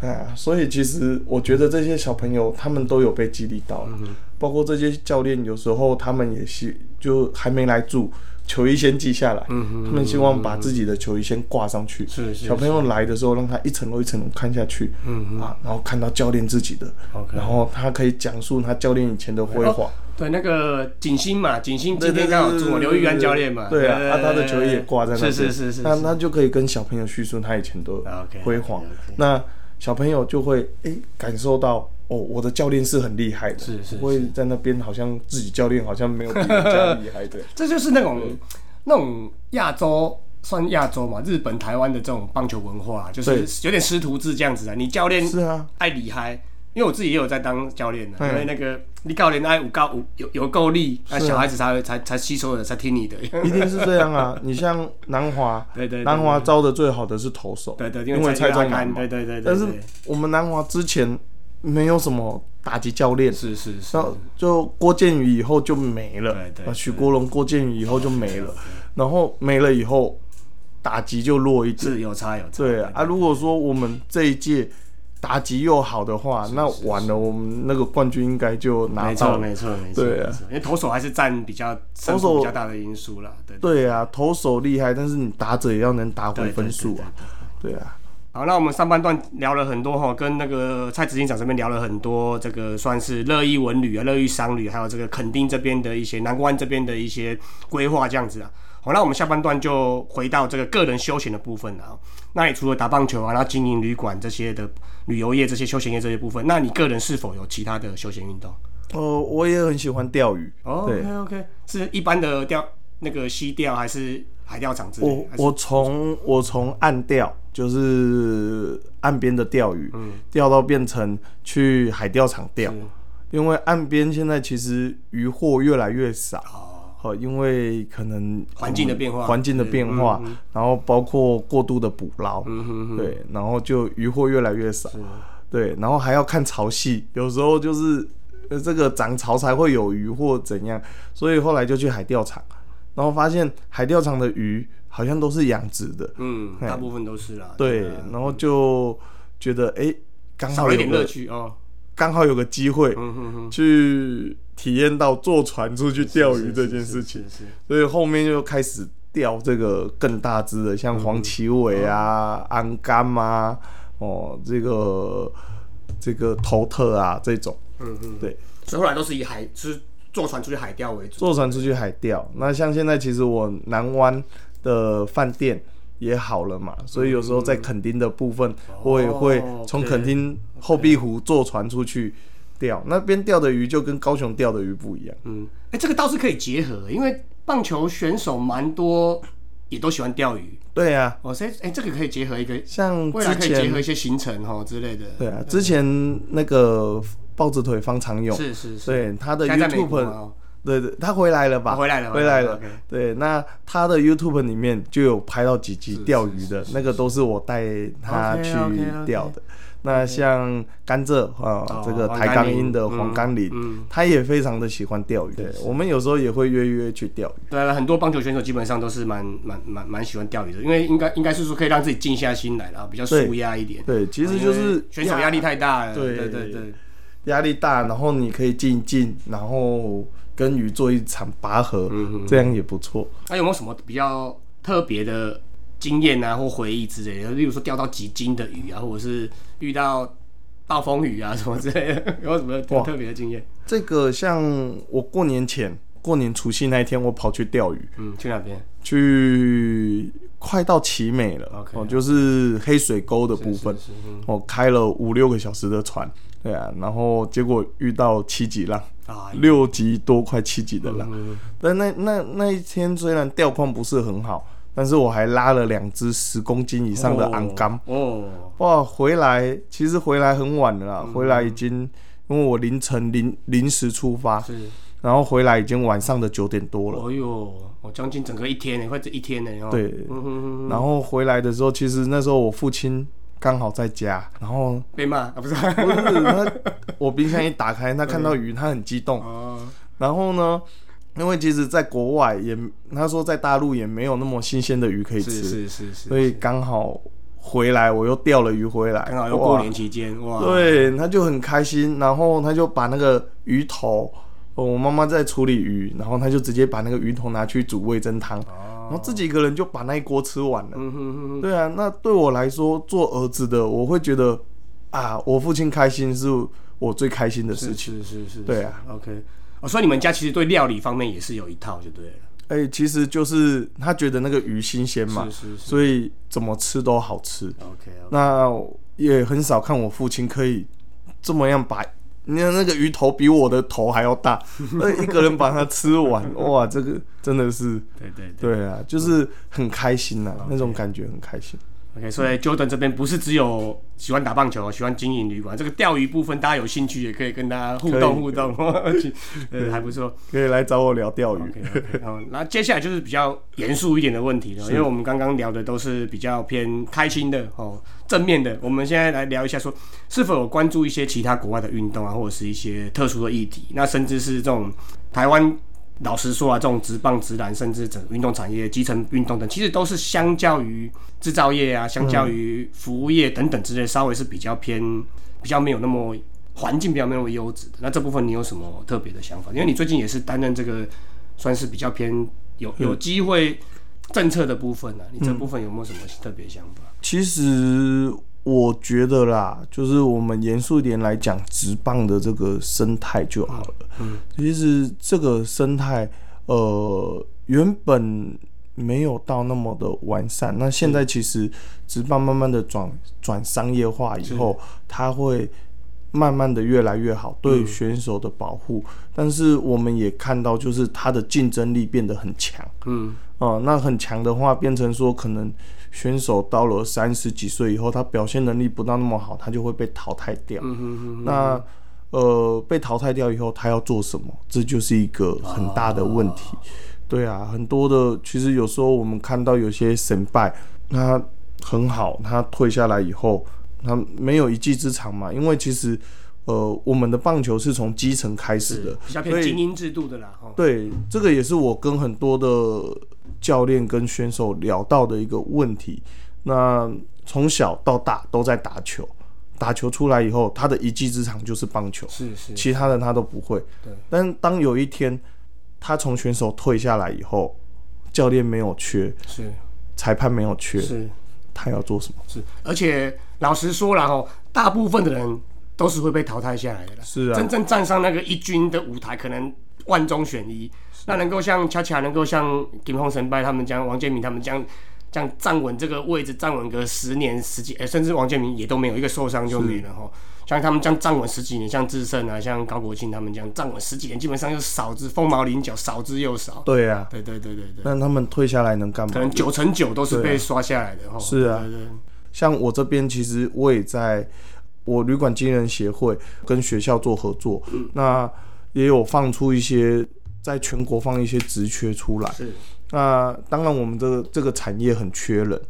哎呀，所以其实我觉得这些小朋友他们都有被激励到嗯。了，包括这些教练，有时候他们也是就还没来住，球衣先记下来，他们希望把自己的球衣先挂上去，是是小朋友来的时候让他一层楼一层楼看下去，嗯啊，然后看到教练自己的然后他可以讲述他教练以前的辉煌，对，那个景星嘛，景星今天刚好住我刘玉安教练嘛，对啊，啊他的球衣也挂在那边，是是是是，那他就可以跟小朋友叙述他以前的辉煌。那小朋友就会诶、感受到哦，我的教练是很厉害的，是是不会在那边好像自己教练好像没有比人家厉害的。*laughs* 这就是那种那种亚洲。算亚洲嘛，日本、台湾的这种棒球文化，就是有点师徒制这样子啊。你教练是啊，爱厉害，因为我自己也有在当教练的，嗯因为那个你教练爱有高有有有够力，那啊小孩子才会才才吸收的，才听你的。*laughs* 一定是这样啊。你像南华，*laughs* 对对对南华招的最好的是投手，对对，因为蔡中仲南嘛对。对对对，但是我们南华之前没有什么打击教练，是是是然，后就郭建宇以后就没了，对对啊，许国荣、郭建宇以后就没了，然后没了以后，打击就弱一点。是有差有差。对啊，啊如果说我们这一届打击又好的话，那完了，我们那个冠军应该就拿没错到了。没错没错，对啊没错因为投手还是占比较投手比较大的因素啦。对对啊，投手厉害，但是你打者也要能打回分数啊。。对啊，好，那我们上半段聊了很多哈，跟那个蔡执行长这边聊了很多，这个算是乐意文旅啊、乐意商旅，还有这个垦丁这边的一些南湾这边的一些规划这样子啊。好，那我们下半段就回到这个个人休闲的部分了啊。那你除了打棒球啊，然后经营旅馆这些的旅游业、这些休闲业这些部分，那你个人是否有其他的休闲运动？哦，我也很喜欢钓鱼。哦对，OK OK，是一般的钓那个溪钓还是海钓场之类我我从我从岸钓，就是岸边的钓鱼，嗯。钓到变成去海钓场钓，因为岸边现在其实渔获越来越少。哦。哦，因为可能环境的变化。环境的变化，然后包括过度的捕捞，嗯哼哼，对，然后就渔获越来越少，对，然后还要看潮汐，有时候就是呃这个涨潮才会有鱼或怎样，所以后来就去海钓场，然后发现海钓场的鱼好像都是养殖的，嗯，大部分都是啦。对啊，然后就觉得哎，刚少了一点乐好有个趣哦。刚好有个机会嗯哼哼，去体验到坐船出去钓鱼这件事情，是是。是所以后面就开始钓这个更大只的，像黄鳍尾啊、安干啊，哦，这个这个头特啊这种，嗯嗯，对，所以后来都是以海，就是坐船出去海钓为主。坐船出去海钓。那像现在其实我南湾的饭店也好了嘛，所以有时候在垦丁的部分，我也会从垦丁后壁湖坐船出去钓。那边钓的鱼就跟高雄钓的鱼不一样。嗯，哎、这个倒是可以结合，因为棒球选手蛮多也都喜欢钓鱼对啊，哦，所以哎、这个可以结合一个像未来可以结合一些行程哈之类的。对啊，之前那个豹子腿方长勇，是是是，对他的 YouTube，对对，他回来了吧？哦回来了回来了。对，那他的 YouTube 里面就有拍到几集钓鱼的，那个都是我带他去钓的。那像甘蔗啊，哦这个黄台钢音的黄甘霖，嗯，他也非常的喜欢钓鱼。对，我们有时候也会约约去钓鱼。对了，很多棒球选手基本上都是蛮蛮蛮蛮喜欢钓鱼的，因为应该应该是说可以让自己静下心来啦，比较舒压一点。对，其实就是为选手压力太大了。对对对对，压力大，然后你可以静一静，然后跟鱼做一场拔河，嗯这样也不错。那有没有什么比较特别的经验啊，或回忆之类的？例如说钓到几斤的鱼啊，或者是遇到暴风雨啊什么之类的，*laughs* 有什么特别的经验？这个像我过年前，过年除夕那一天，我跑去钓鱼，嗯，去哪边？去快到奇美了就是黑水沟的部分是，是嗯我开了五六个小时的船，对啊，然后结果遇到七级浪，啊，六级多快七级的浪，嗯但那那那一天虽然钓况不是很好，但是我还拉了两只十公斤以上的昂竿，哦，哇，回来其实回来很晚了啦，嗯回来已经因为我凌晨临临时出发，是，然后回来已经晚上的九点多了。哎呦，我将近整个一天呢，快这一天呢，哦，对，然后回来的时候，其实那时候我父亲刚好在家，然后被骂？啊，不是？不是他，我冰箱一打开，他看到鱼，他很激动。哦，然后呢，因为其实在国外也，他说在大陆也没有那么新鲜的鱼可以是吃，是是是，所以刚好回来，我又钓了鱼回来，刚好又过年期间，哇，对，他就很开心，然后他就把那个鱼头，哦我妈妈在处理鱼，然后他就直接把那个鱼头拿去煮味噌汤，然后自己一个人就把那一锅吃完了。对啊，那对我来说，做儿子的，我会觉得啊，我父亲开心是我最开心的事情。是是是，对啊，OK，哦，所以你们家其实对料理方面也是有一套就对了，哎、其实就是他觉得那个鱼新鲜嘛，是是是。所以怎么吃都好吃。，OK，那也很少看我父亲可以这么样把，你看那个鱼头比我的头还要大，*laughs* 那一个人把它吃完，哇，这个真的是对对对对啊，就是很开心呐、那种感觉很开心。，OK，所以 Jordan 这边不是只有喜欢打棒球，喜欢经营旅馆，这个钓鱼部分大家有兴趣也可以跟大家互动互动，呃，*laughs* 还不错。可以来找我聊钓鱼。好，那接下来就是比较严肃一点的问题了，因为我们刚刚聊的都是比较偏开心的哦，正面的。我们现在来聊一下说，是否有关注一些其他国外的运动啊，或者是一些特殊的议题，那甚至是这种台湾。老实说啊，这种直棒、直篮，甚至整运动产业、基层运动等，其实都是相较于制造业啊，相较于服务业等等之类，稍微是比较偏、比较没有那么环境比较没有那么优质的。那这部分你有什么特别的想法？因为你最近也是担任这个算是比较偏有有机会政策的部分呢、啊，你这部分有没有什么特别想法？其实我觉得啦，就是我们严肃一点来讲，直棒的这个生态就好了。嗯，其实这个生态，呃，原本没有到那么的完善。那现在其实直棒慢慢的转转商业化以后，它会慢慢的越来越好，对选手的保护。但是我们也看到，就是它的竞争力变得很强。嗯，哦、那很强的话，变成说可能选手到了三十几岁以后，他表现能力不到那么好，他就会被淘汰掉。嗯哼哼那呃，被淘汰掉以后，他要做什么？这就是一个很大的问题。对啊，很多的其实有时候我们看到有些神败，他很好，他退下来以后，他没有一技之长嘛，因为其实呃，我们的棒球是从基层开始的，比较偏精英制度的啦，哦，对，这个也是我跟很多的教练跟选手聊到的一个问题。那从小到大都在打球，打球出来以后，他的一技之长就是棒球，是是，其他的他都不会。对，但当有一天他从选手退下来以后，教练没有缺，是裁判没有缺，是他要做什么？是，而且老实说了哈，大部分的人都是会被淘汰下来的啦。是啊真正站上那个一军的舞台，可能万中选一。那能够像恰恰能够像金峰神拜他们这样，王建民他们这样。这样站稳这个位置，站稳个十年、十几，呃，甚至王建民也都没有一个受伤就没了哈。像他们这样站稳十几年，像智胜啊，像高国庆他们这样站稳十几年，基本上就少之凤毛麟角，少之又少。对啊，对对对对对，那他们退下来能干嘛？可能九成九都是被刷下来的哈。是啊对对对像我这边，其实我也在我旅馆经人协会跟学校做合作，那也有放出一些在全国放一些职缺出来。是那当然，我们这个这个产业很缺人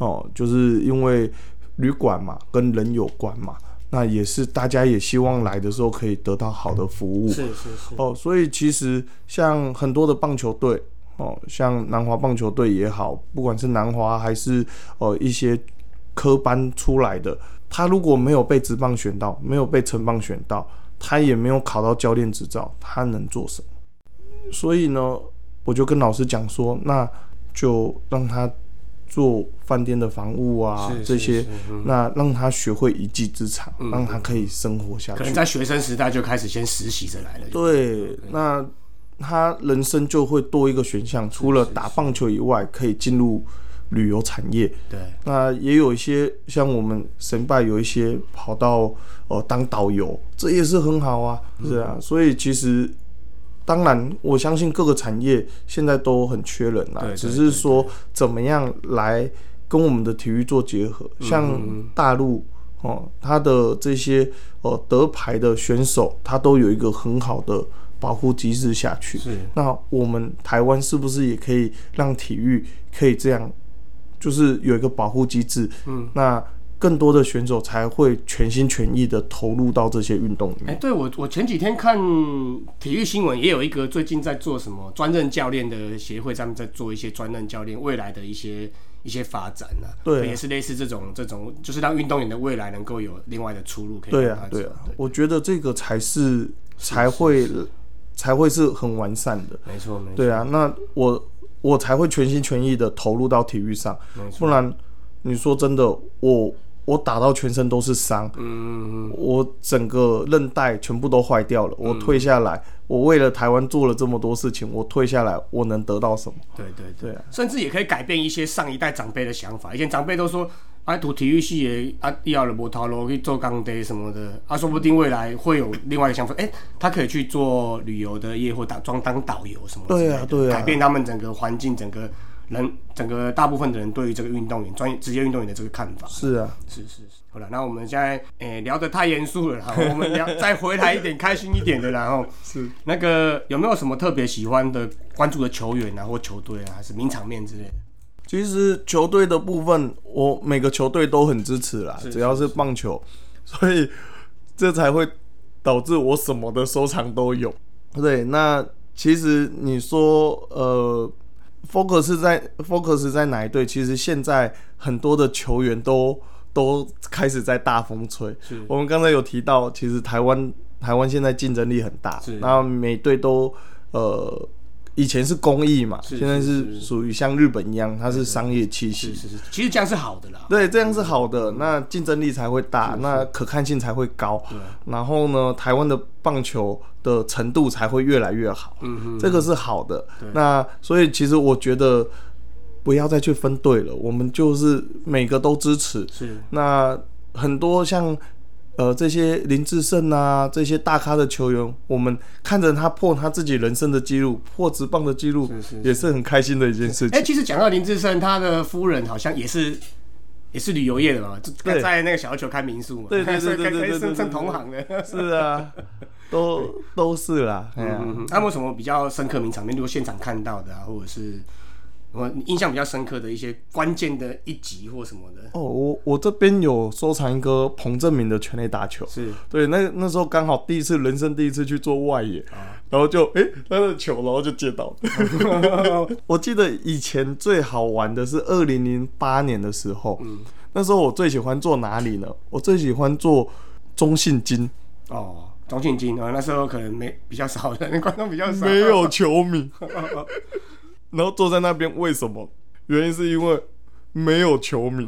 哦，就是因为旅馆嘛，跟人有关嘛。那也是大家也希望来的时候可以得到好的服务。是是是，哦，所以其实像很多的棒球队，哦，像南华棒球队也好，不管是南华还是呃一些科班出来的，他如果没有被职棒选到，没有被城棒选到，他也没有考到教练执照，他能做什么？所以呢，我就跟老师讲说，那就让他做饭店的房务啊是这些那让他学会一技之长，让他可以生活下去可能。在学生时代就开始先实习着来了。对，那他人生就会多一个选项，除了打棒球以外，可以进入旅游产业。对那也有一些像我们神拜有一些跑到呃当导游，这也是很好啊，是啊。所以其实当然，我相信各个产业现在都很缺人啦只是说怎么样来跟我们的体育做结合，像大陆。哦，他的这些呃得牌的选手，他都有一个很好的保护机制下去。是那我们台湾是不是也可以让体育可以这样，就是有一个保护机制？嗯，那更多的选手才会全心全意的投入到这些运动里面哎、面。对我我前几天看体育新闻，也有一个最近在做什么专任教练的协会，他们在做一些专任教练未来的一些一些发展啊。对也是类似这种这种，就是让运动员的未来能够有另外的出路可以对啊对啊，我觉得这个才是才会才会是很完善的。没错没错，对啊，那我我才会全心全意的投入到体育上，不然你说真的，我我打到全身都是伤，嗯，我整个韧带全部都坏掉了，我退下来，我为了台湾做了这么多事情，我退下来，我能得到什么？对对对，对啊，甚至也可以改变一些上一代长辈的想法。以前长辈都说，啊，读体育系的啊，以后了无头路去做钢钉什么的，啊，说不定未来会有另外一个想法，哎、他可以去做旅游的业或打装当导游什么的对啊对啊改变他们整个环境，整个人，整个大部分的人对于这个运动员、专业职业运动员的这个看法。是啊，是是是，好了，那我们现在诶、聊得太严肃了啦，*laughs* 我们聊再回来一点开心一点的啦，然后 *laughs* 是那个有没有什么特别喜欢的、关注的球员啊，或球队啊，还是名场面之类的？其实球队的部分，我每个球队都很支持啦，是只要是棒球，*laughs* 所以这才会导致我什么的收藏都有。对，那其实你说呃，focus 在 focus 在哪一队？其实现在很多的球员都都开始在大风吹。我们刚才有提到，其实台湾台湾现在竞争力很大是，然后每队都呃。以前是公益嘛，现在是属于像日本一样，它是商业气息。是是是，其实这样是好的啦。对，这样是好的，那竞争力才会大，那可看性才会高。然后呢，台湾的棒球的程度才会越来越好。嗯哼，这个是好的。那所以其实我觉得不要再去分队了，我们就是每个都支持。是那很多像呃这些林志胜啊这些大咖的球员，我们看着他破他自己人生的记录，破直棒的记录，是是也是很开心的一件事哎、情。其实讲到林志胜，他的夫人好像也是也是旅游业的嘛，就对在那个小琉球开民宿嘛，对对对 *laughs* 跟跟算对同行的。是啊，都都是啦。*laughs* 嗯，他们有什么比较深刻名场面？如果现场看到的啊，或者是我印象比较深刻的一些关键的一集或什么的，哦，我我这边有收藏一个彭正明的全垒打球。是对，那那时候刚好第一次人生第一次去做外野，啊然后就诶、他的球，然后就接到。*laughs* *laughs* 我记得以前最好玩的是二零零八年的时候，嗯那时候我最喜欢做哪里呢？我最喜欢做中信金，哦，中信金啊，那时候可能没比较少人，观众比较少，没有球迷，*laughs* 然后坐在那边，为什么？原因是因为没有球迷，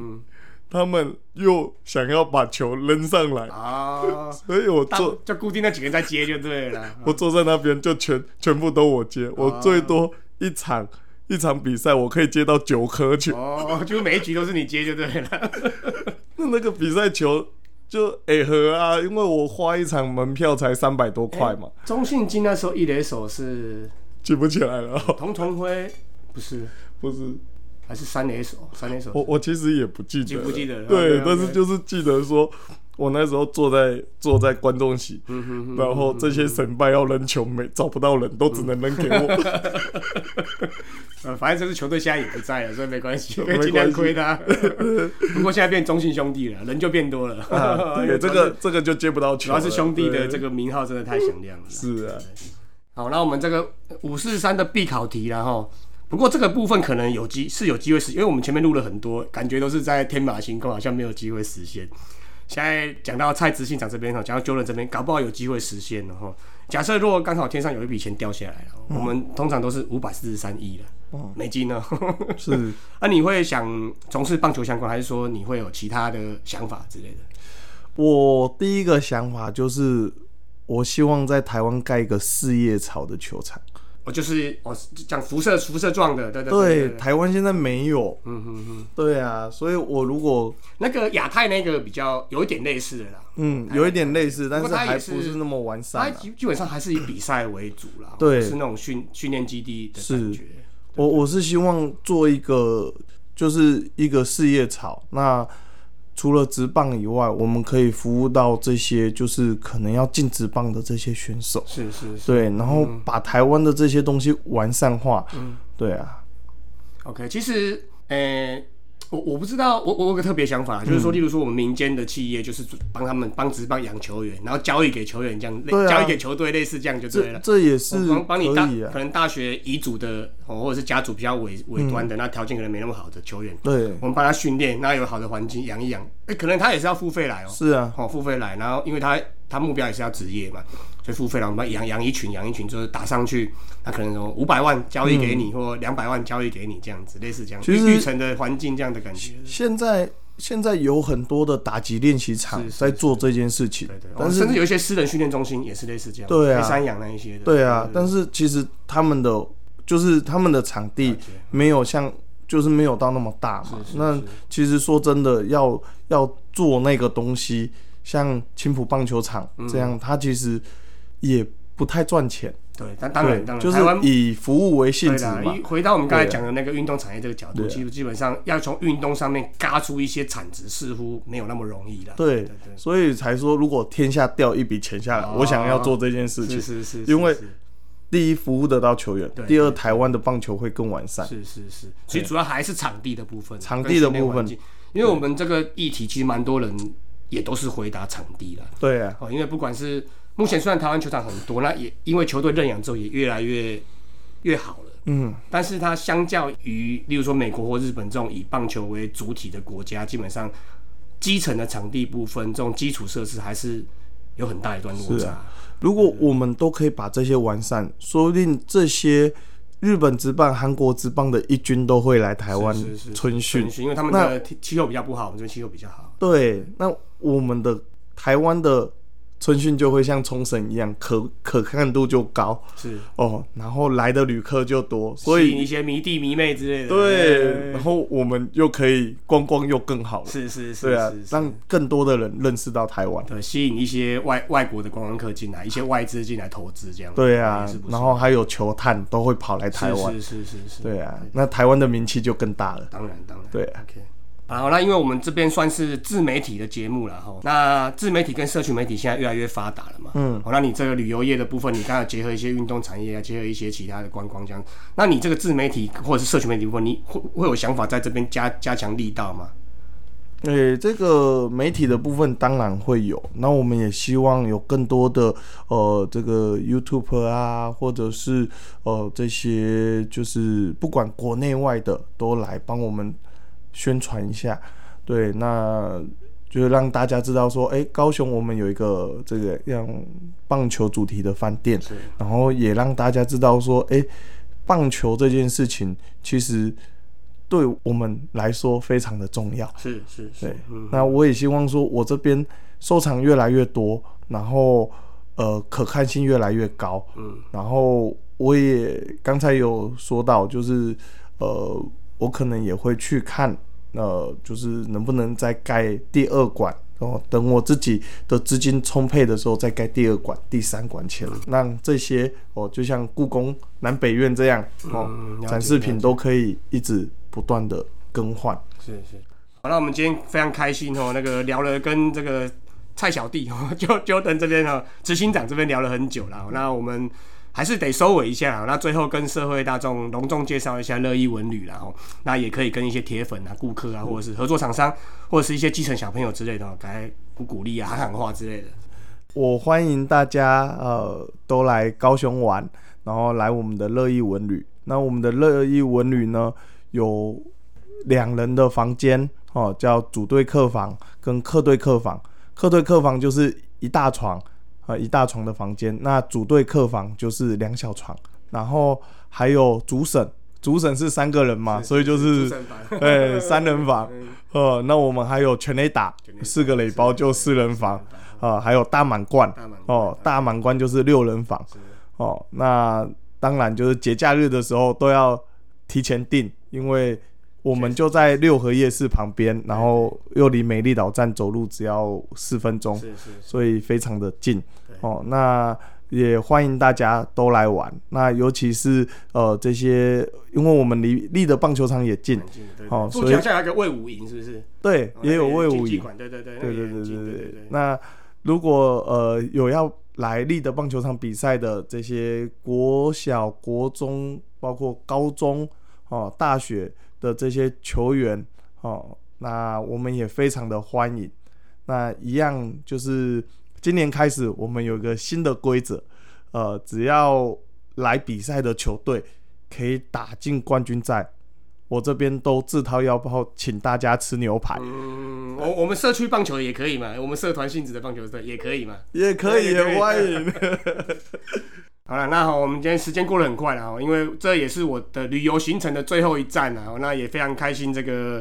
他们又想要把球扔上来，啊，*laughs* 所以我坐就固定那几个人在接就对了。*laughs* 我坐在那边就全全部都我接，我最多一场一场比赛我可以接到九颗球，哦，就每一局都是你接就对了。*laughs* 那那个比赛球就哎和啊，因为我花一场门票才三百多块嘛，中信金那时候一垒手是记不起来了，童童辉，不是，不是。还是三垒手，三垒手我我其实也不记记得了，不记得了？对但是就是记得说。我那时候坐在坐在观众席，嗯然后这些神拜要扔球没找不到人，都只能扔给我。*laughs* 呃，反正这支球队现在也不在了，所以没关系，可 *laughs* 没以尽量亏他。*laughs* 不过现在变中信兄弟了，人就变多了。这个这个就接不到球了，主要是兄弟的对。这个名号真的太响亮了。是啊，好，那我们这个五四三的必考题然后，不过这个部分可能有机是有机会实，因为我们前面录了很多，感觉都是在天马行空，好像没有机会实现。现在讲到蔡执行长这边哈，讲到 Jordan 这边，搞不好有机会实现了哈。假设如果刚好天上有一笔钱掉下来了，我们通常都是五百四十三亿了，美金呢？*laughs* 是那、你会想从事棒球相关，还是说你会有其他的想法之类的？我第一个想法就是，我希望在台湾盖一个四叶草的球场。哦就是哦讲辐射辐射状的，对对对，对。台湾现在没有。嗯哼哼，对啊，所以我如果那个亚太那个比较有一点类似的啦，嗯有一点类似，但是还不是那么完善、基基本上还是以比赛为主啦，对是那种训训练基地的感觉。我我是希望做一个就是一个四叶草。那除了直棒以外，我们可以服务到这些就是可能要进直棒的这些选手。是是是。对，然后把台湾的这些东西完善化。嗯，对啊，OK，其实，呃、我我不知道，我我有个特别想法，嗯就是说，例如说我们民间的企业，就是帮他们帮职棒养球员，然后交易给球员，这样交易给球队，类似这样就对这了。这也是帮帮你大可。能大学遗嘱的，哦，或者是家族比较尾尾端的，那条件可能没那么好的球员，对，我们帮他训练，那有好的环境养一养，哎、可能他也是要付费来哦，是啊，哦，付费来，然后因为他他目标也是要职业嘛，所以付费了，我们养养一群，养一群就是打上去，那可能有五百万交易给你，或两百万交易给你这样子，类似这样，嗯其实育育成的环境这样的感觉。现在现在有很多的打击练习场在做这件事情对对，，但是哦甚至有一些私人训练中心也是类似这样，对啊黑山养那一些的。对啊，但是其实他们的就是他们的场地没有像就是没有到那么大嘛。那其实说真的，要要做那个东西，像青浦棒球场嗯这样，它其实也不太赚钱。对，但当然，当然，就是以服务为性，质嘛一。回到我们刚才讲的那个运动产业这个角度，其实基基本上要从运动上面嘎出一些产值，似乎没有那么容易了。对对对，所以才说，如果天下掉一笔钱下来，哦我想要做这件事情是。是是，因为第一，服务得到球员；第二，台湾的棒球会更完善。是是是，其实主要还是场地的部分，场地的部分因为我们这个议题其实蛮多人也都是回答场地了。对啊，哦，因为不管是目前虽然台湾球场很多，那也因为球队认养之后也越来越越好了。嗯，但是它相较于，例如说美国或日本这种以棒球为主体的国家，基本上基层的场地部分，这种基础设施还是有很大一段落差。如果我们都可以把这些完善，说不定这些日本职棒、韩国职棒的一军都会来台湾春训。因为他们的气气候比较不好，我们这边气候比较好。对，那我们的台湾的春训就会像冲绳一样，可可看度就高是，哦，然后来的旅客就多，所以吸引一些迷弟迷妹之类的。对，然后我们又可以观光又更好了。是是是，对啊是，让更多的人认识到台湾。对吸引一些外外国的观光客进来，一些外资进来投资这样。对啊然后还有球探都会跑来台湾。是是是是是，对啊，那台湾的名气就更大了。当然当然。对啊 OK。好，那因为我们这边算是自媒体的节目了哈，那自媒体跟社群媒体现在越来越发达了嘛，嗯，好，那你这个旅游业的部分，你刚才结合一些运动产业啊，结合一些其他的观光这样，那你这个自媒体或者是社群媒体部分，你会会有想法在这边加加强力道吗？诶、这个媒体的部分当然会有，那我们也希望有更多的呃，这个 YouTube 啊，或者是呃这些就是不管国内外的都来帮我们宣传一下。对，那就让大家知道说，哎，高雄我们有一个这个让棒球主题的饭店，然后也让大家知道说，哎，棒球这件事情其实对我们来说非常的重要。是是是。对，那我也希望说我这边收藏越来越多，然后呃可看性越来越高。嗯，然后我也刚才有说到，就是呃我可能也会去看。呃，就是能不能再盖第二馆哦？等我自己的资金充沛的时候，再盖第二馆、第三馆起来，让这些哦，就像故宫南北院这样哦，展示品都可以一直不断的更换。是是，好，那我们今天非常开心哦，那个聊了跟这个蔡小弟哦，*laughs* 就就等这边哦，执行长这边聊了很久了，那我们。还是得收尾一下，那最后跟社会大众隆重介绍一下乐意文旅然后那也可以跟一些铁粉啊、顾客啊，或者是合作厂商，或者是一些基层小朋友之类的，来鼓鼓励啊、喊喊话之类的。我欢迎大家呃都来高雄玩，然后来我们的乐意文旅。那我们的乐意文旅呢，有两人的房间哦，叫组队客房跟客队客房。客队客房就是一大床。啊，一大床的房间，那组队客房就是两小床，然后还有主审，主审是三个人嘛，所以就是对三人房。呃，那我们还有全垒打，四个垒包就四人房啊，还有大满贯哦，大满贯就是六人房哦。那当然就是节假日的时候都要提前订，因为。我们就在六合夜市旁边，然后又离美丽岛站走路只要四分钟，是是，所以非常的近哦。那也欢迎大家都来玩。那尤其是呃这些，因为我们离立的棒球场也近，哦，所以好像有个魏武营，是不是？对，也有魏武营，对对对，对对对对对。那如果呃有要来立的棒球场比赛的这些国小、国中，包括高中哦，大学。的这些球员哦，那我们也非常的欢迎。那一样就是今年开始，我们有一个新的规则，呃，只要来比赛的球队可以打进冠军赛，我这边都自掏腰包请大家吃牛排。嗯，我我们社区棒球也可以嘛，我们社团性质的棒球队也可以嘛，也可以，也欢迎。*laughs* 好了，那好，我们今天时间过得很快了哦，因为这也是我的旅游行程的最后一站了。那也非常开心，这个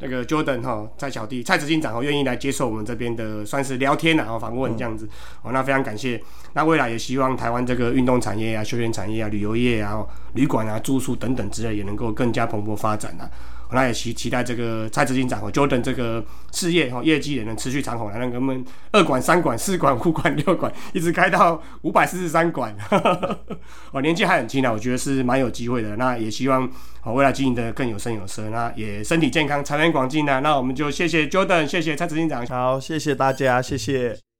那个 Jordan 哈蔡小弟蔡执行长哦，愿意来接受我们这边的算是聊天啊，访问这样子哦，那非常感谢。那未来也希望台湾这个运动产业啊、休闲产业啊、旅游业啊、旅馆啊、住宿等等之类，也能够更加蓬勃发展啊。那也期期待这个蔡执行长和 Jordan 这个事业哈业绩也能持续长红，来让我们二管、三管、四管、五管、六管，一直开到五百四十三管。*laughs* 哦，年纪还很轻啊，我觉得是蛮有机会的。那也希望哦未来经营的更有声有色，那也身体健康、财源广进呢。那我们就谢谢 Jordan，谢谢蔡执行长，好，谢谢大家，谢谢。